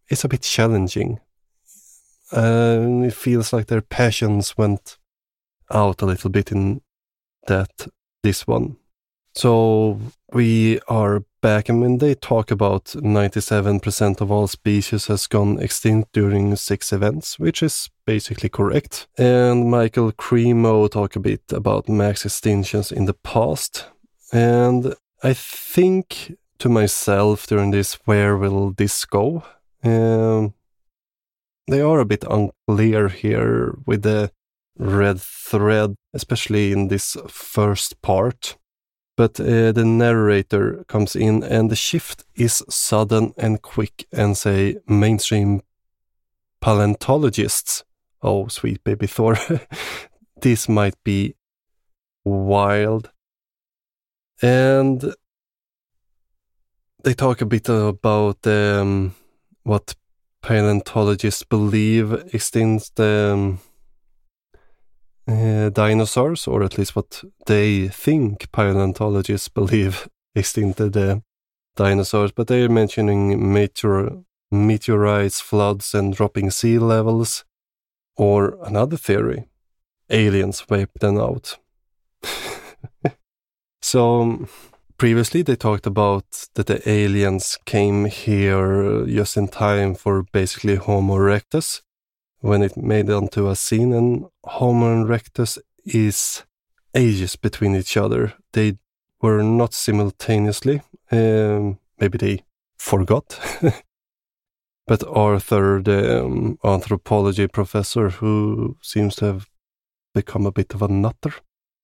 It's a bit challenging. Uh, it feels like their passions went out a little bit in that this one. So we are back. I mean, they talk about 97% of all species has gone extinct during six events, which is basically correct. And Michael Cremo talk a bit about mass extinctions in the past. And I think to myself during this, where will this go? Um, they are a bit unclear here with the red thread, especially in this first part. But uh, the narrator comes in and the shift is sudden and quick and say mainstream paleontologists. Oh, sweet baby Thor. this might be wild. And they talk a bit about um, what paleontologists believe extinct um, uh, dinosaurs, or at least what they think paleontologists believe extincted the dinosaurs, but they're mentioning meteor, meteorites, floods, and dropping sea levels. Or another theory aliens wiped them out. so, previously they talked about that the aliens came here just in time for basically Homo erectus when it made onto a scene, and Homo erectus is ages between each other. They were not simultaneously. Um, maybe they forgot. but Arthur, the um, anthropology professor, who seems to have become a bit of a nutter,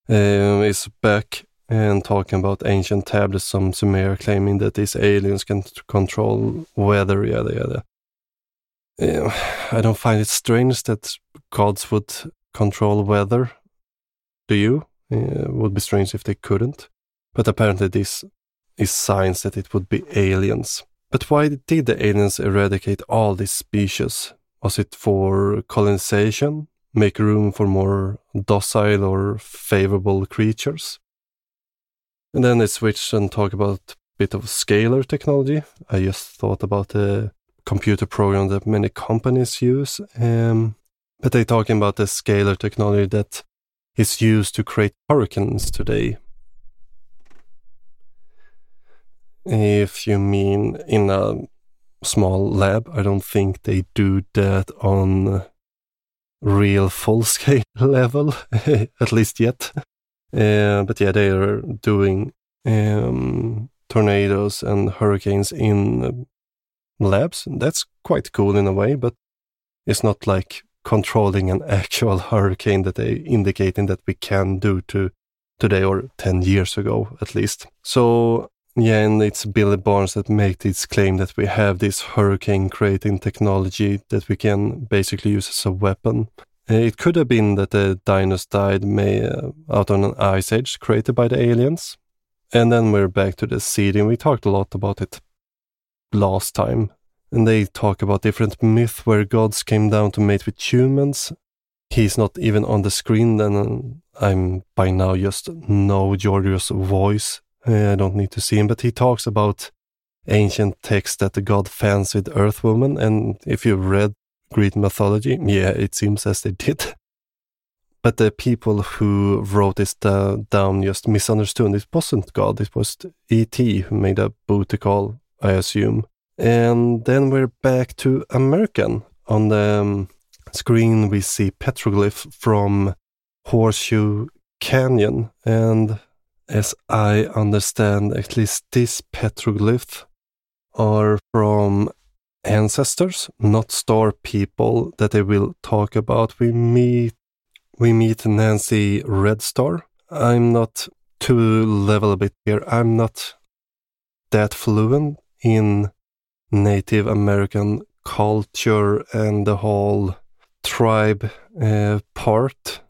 um, is back and talking about ancient tablets. Some Sumer claiming that these aliens can control weather, yada yada. I don't find it strange that gods would control weather. Do you? It would be strange if they couldn't. But apparently, this is signs that it would be aliens. But why did the aliens eradicate all these species? Was it for colonization? Make room for more docile or favorable creatures? And then they switch and talk about a bit of scalar technology. I just thought about the computer program that many companies use. Um, but they're talking about the scalar technology that is used to create hurricanes today. If you mean in a small lab, I don't think they do that on real full scale level, at least yet. Uh, but yeah, they are doing um, tornadoes and hurricanes in labs. That's quite cool in a way, but it's not like controlling an actual hurricane that they indicating that we can do to today or 10 years ago at least. So yeah, and it's Billy Birnes that made this claim that we have this hurricane creating technology that we can basically use as a weapon. Uh, it could have been that the dinos died may, uh, out on an ice age created by the aliens. And then we're back to the seeding. We talked a lot about it last time. And they talk about different myths where gods came down to mate with humans. He's not even on the screen, then uh, I'm by now just know Giorgio's voice. I don't need to see him, but he talks about ancient texts that the god fancied Earth Woman, And if you've read Greek mythology, yeah, it seems as they did. But the people who wrote this down just misunderstood. It wasn't God, it was E.T. who made a booty call I assume. And then we're back to American. On the um, screen, we see petroglyph from Horseshoe Canyon. And as I understand, at least this petroglyph are from ancestors, not star people that they will talk about. We meet we meet Nancy Red Star. I'm not to level a bit here. I'm not that fluent in Native American culture and the whole tribe uh, part.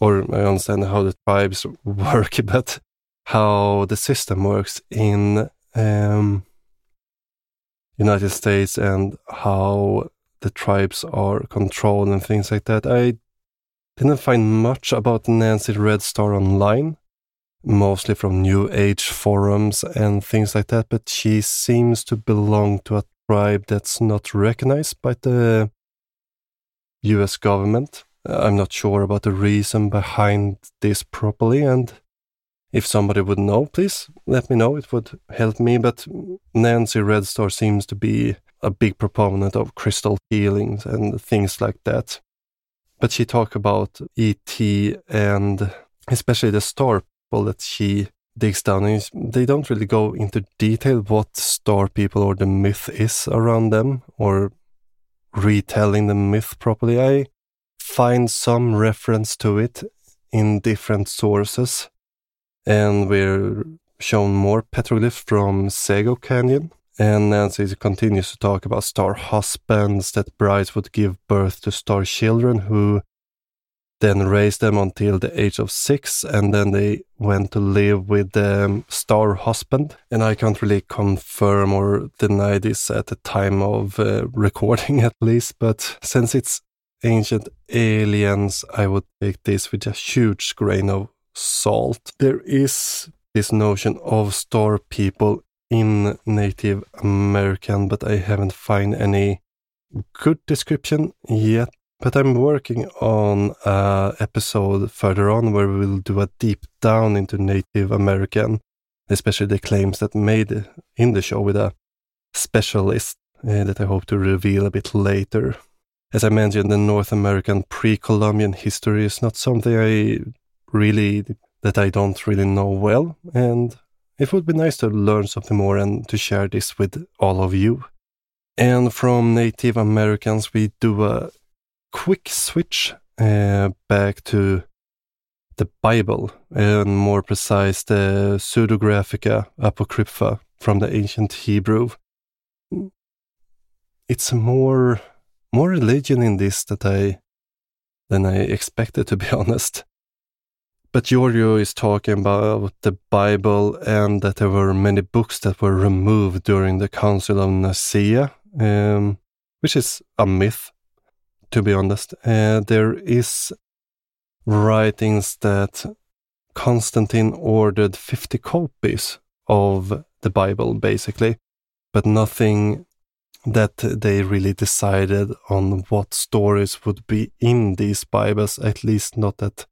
or I understand how the tribes work, but how the system works in um, United States and how the tribes are controlled and things like that. I didn't find much about Nancy Red Star online, mostly from New Age forums and things like that, but she seems to belong to a tribe that's not recognized by the US government. I'm not sure about the reason behind this properly, and if somebody would know, please let me know. It would help me. But Nancy Red Star seems to be a big proponent of crystal healings and things like that. But she talked about ET and especially the star people that she digs down in. They don't really go into detail what star people or the myth is around them or retelling the myth properly. I find some reference to it in different sources, and we're shown more petroglyphs from Sego Canyon. And Nancy continues to talk about star husbands that brides would give birth to star children who then raised them until the age of six, and then they went to live with the star husband. And I can't really confirm or deny this at the time of uh, recording, at least. But since it's ancient aliens, I would take this with a huge grain of salt. There is this notion of star people in Native American, but I haven't found any good description yet. But I'm working on an episode further on where we will do a deep down into Native American, especially the claims that made in the show with a specialist uh, that I hope to reveal a bit later. As I mentioned, the North American pre-Columbian history is not something I really that I don't really know well, and it would be nice to learn something more and to share this with all of you. And from Native Americans, we do a quick switch uh, back to the Bible, and more precise, the Pseudographica Apocrypha from the ancient Hebrew. It's more more religion in this that I than I expected, to be honest. But Giorgio is talking about the Bible and that there were many books that were removed during the Council of Nicaea, um, which is a myth to be honest. Uh, there is writings that Constantine ordered 50 copies of the Bible, basically, but nothing that they really decided on what stories would be in these Bibles, at least not at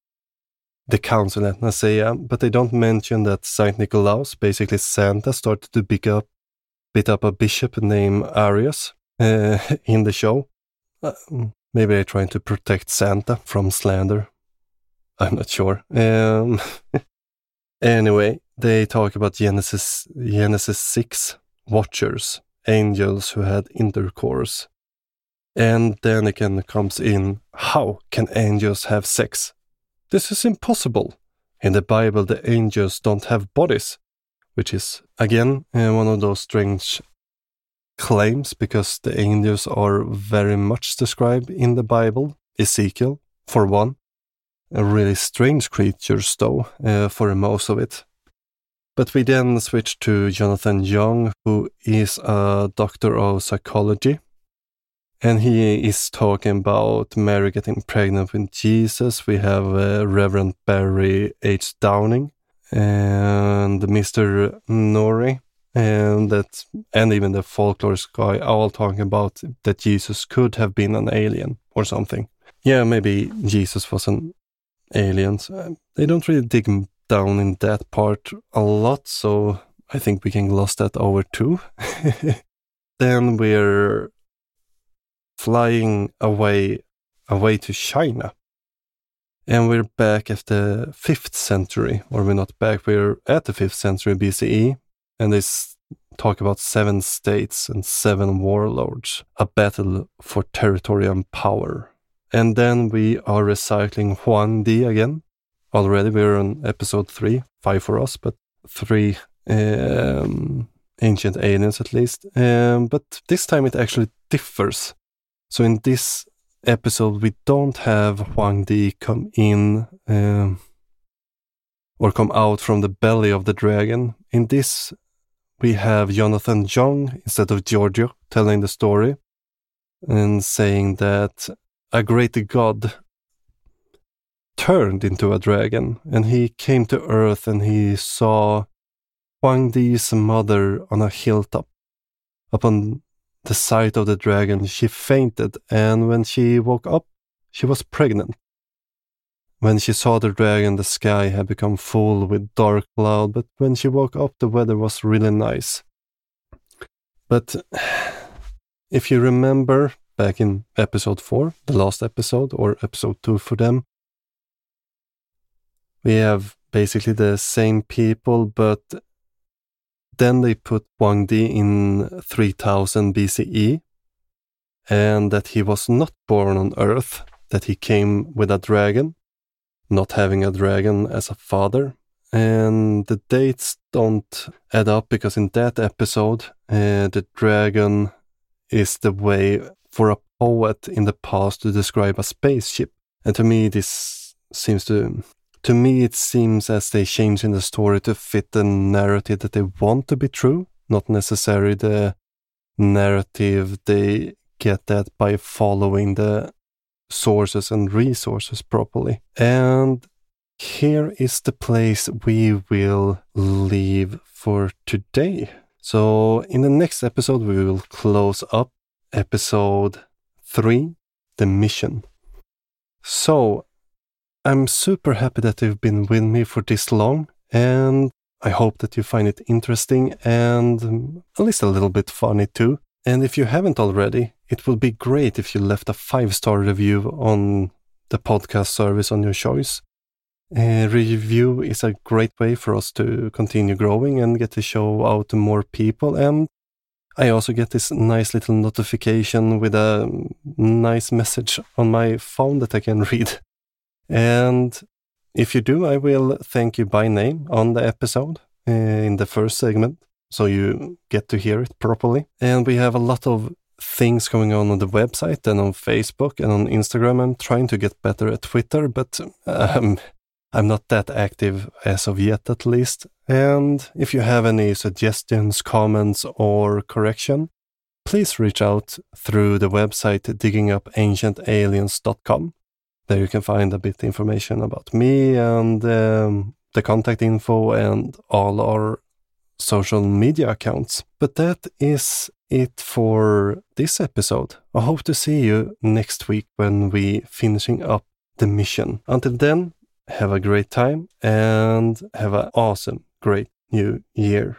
the council at Nicaea. But they don't mention that Saint Nicolaus, basically Santa, started to pick up, beat up a bishop named Arius uh, in the show. Uh, Maybe they're trying to protect Santa from slander. I'm not sure. Um, anyway, they talk about Genesis Genesis 6 watchers, angels who had intercourse. And then again comes in, how can angels have sex? This is impossible. In the Bible, the angels don't have bodies, which is, again, uh, one of those strange claims because the angels are very much described in the Bible. Ezekiel, for one. Really strange creatures, though, uh, for most of it. But we then switch to Jonathan Young, who is a doctor of psychology. And he is talking about Mary getting pregnant with Jesus. We have uh, Reverend Barry H. Downing and Mr. Noory and that and even the folklore guy all talking about that Jesus could have been an alien or something. Yeah, maybe Jesus was an alien. So um, they don't really dig down in that part a lot, so I think we can gloss that over too. then we're flying away away to China. And we're back at the 5th century, or we're not back, we're at the 5th century BCE, and they talk about seven states and seven warlords, a battle for territory and power. And then we are recycling Huang Di again. Already we're on episode three, five for us, but three um, ancient aliens at least. Um, but this time it actually differs. So in this episode, we don't have Huang Di come in um, or come out from the belly of the dragon. In this, we have Jonathan Young instead of Giorgio telling the story and saying that a great god turned into a dragon and he came to earth and he saw Huang Di's mother on a hilltop. Upon the sight of the dragon, she fainted, and when she woke up, she was pregnant. When she saw the dragon, the sky had become full with dark cloud, but when she woke up, the weather was really nice. But if you remember back in episode 4, the last episode, or episode 2 for them, we have basically the same people, but then they put Huang Di in 3000 BCE, and that he was not born on Earth, that he came with a dragon, not having a dragon as a father. And the dates don't add up because in that episode, uh, the dragon is the way for a poet in the past to describe a spaceship. And to me, this seems to to me, it seems as they change in the story to fit the narrative that they want to be true, not necessarily the narrative they get that by following the sources and resources properly. And here is the place we will leave for today. So, in the next episode, we will close up episode three, The Mission. So, I'm super happy that you've been with me for this long, and I hope that you find it interesting and um, at least a little bit funny too. And if you haven't already, it would be great if you left a five star review on the podcast service on your choice. A review is a great way for us to continue growing and get the show out to more people. And I also get this nice little notification with a nice message on my phone that I can read. And if you do, I will thank you by name on the episode uh, in the first segment so you get to hear it properly. And we have a lot of things going on on the website and on Facebook and on Instagram. I'm trying to get better at Twitter, but um, I'm not that active as of yet, at least. And if you have any suggestions, comments, or correction, please reach out through the website diggingupancientaliens.com. There you can find a bit information about me and um, the contact info and all our social media accounts. But that is it for this episode. I hope to see you next week when we finishing up the mission. Until then, have a great time and have an awesome, great new year.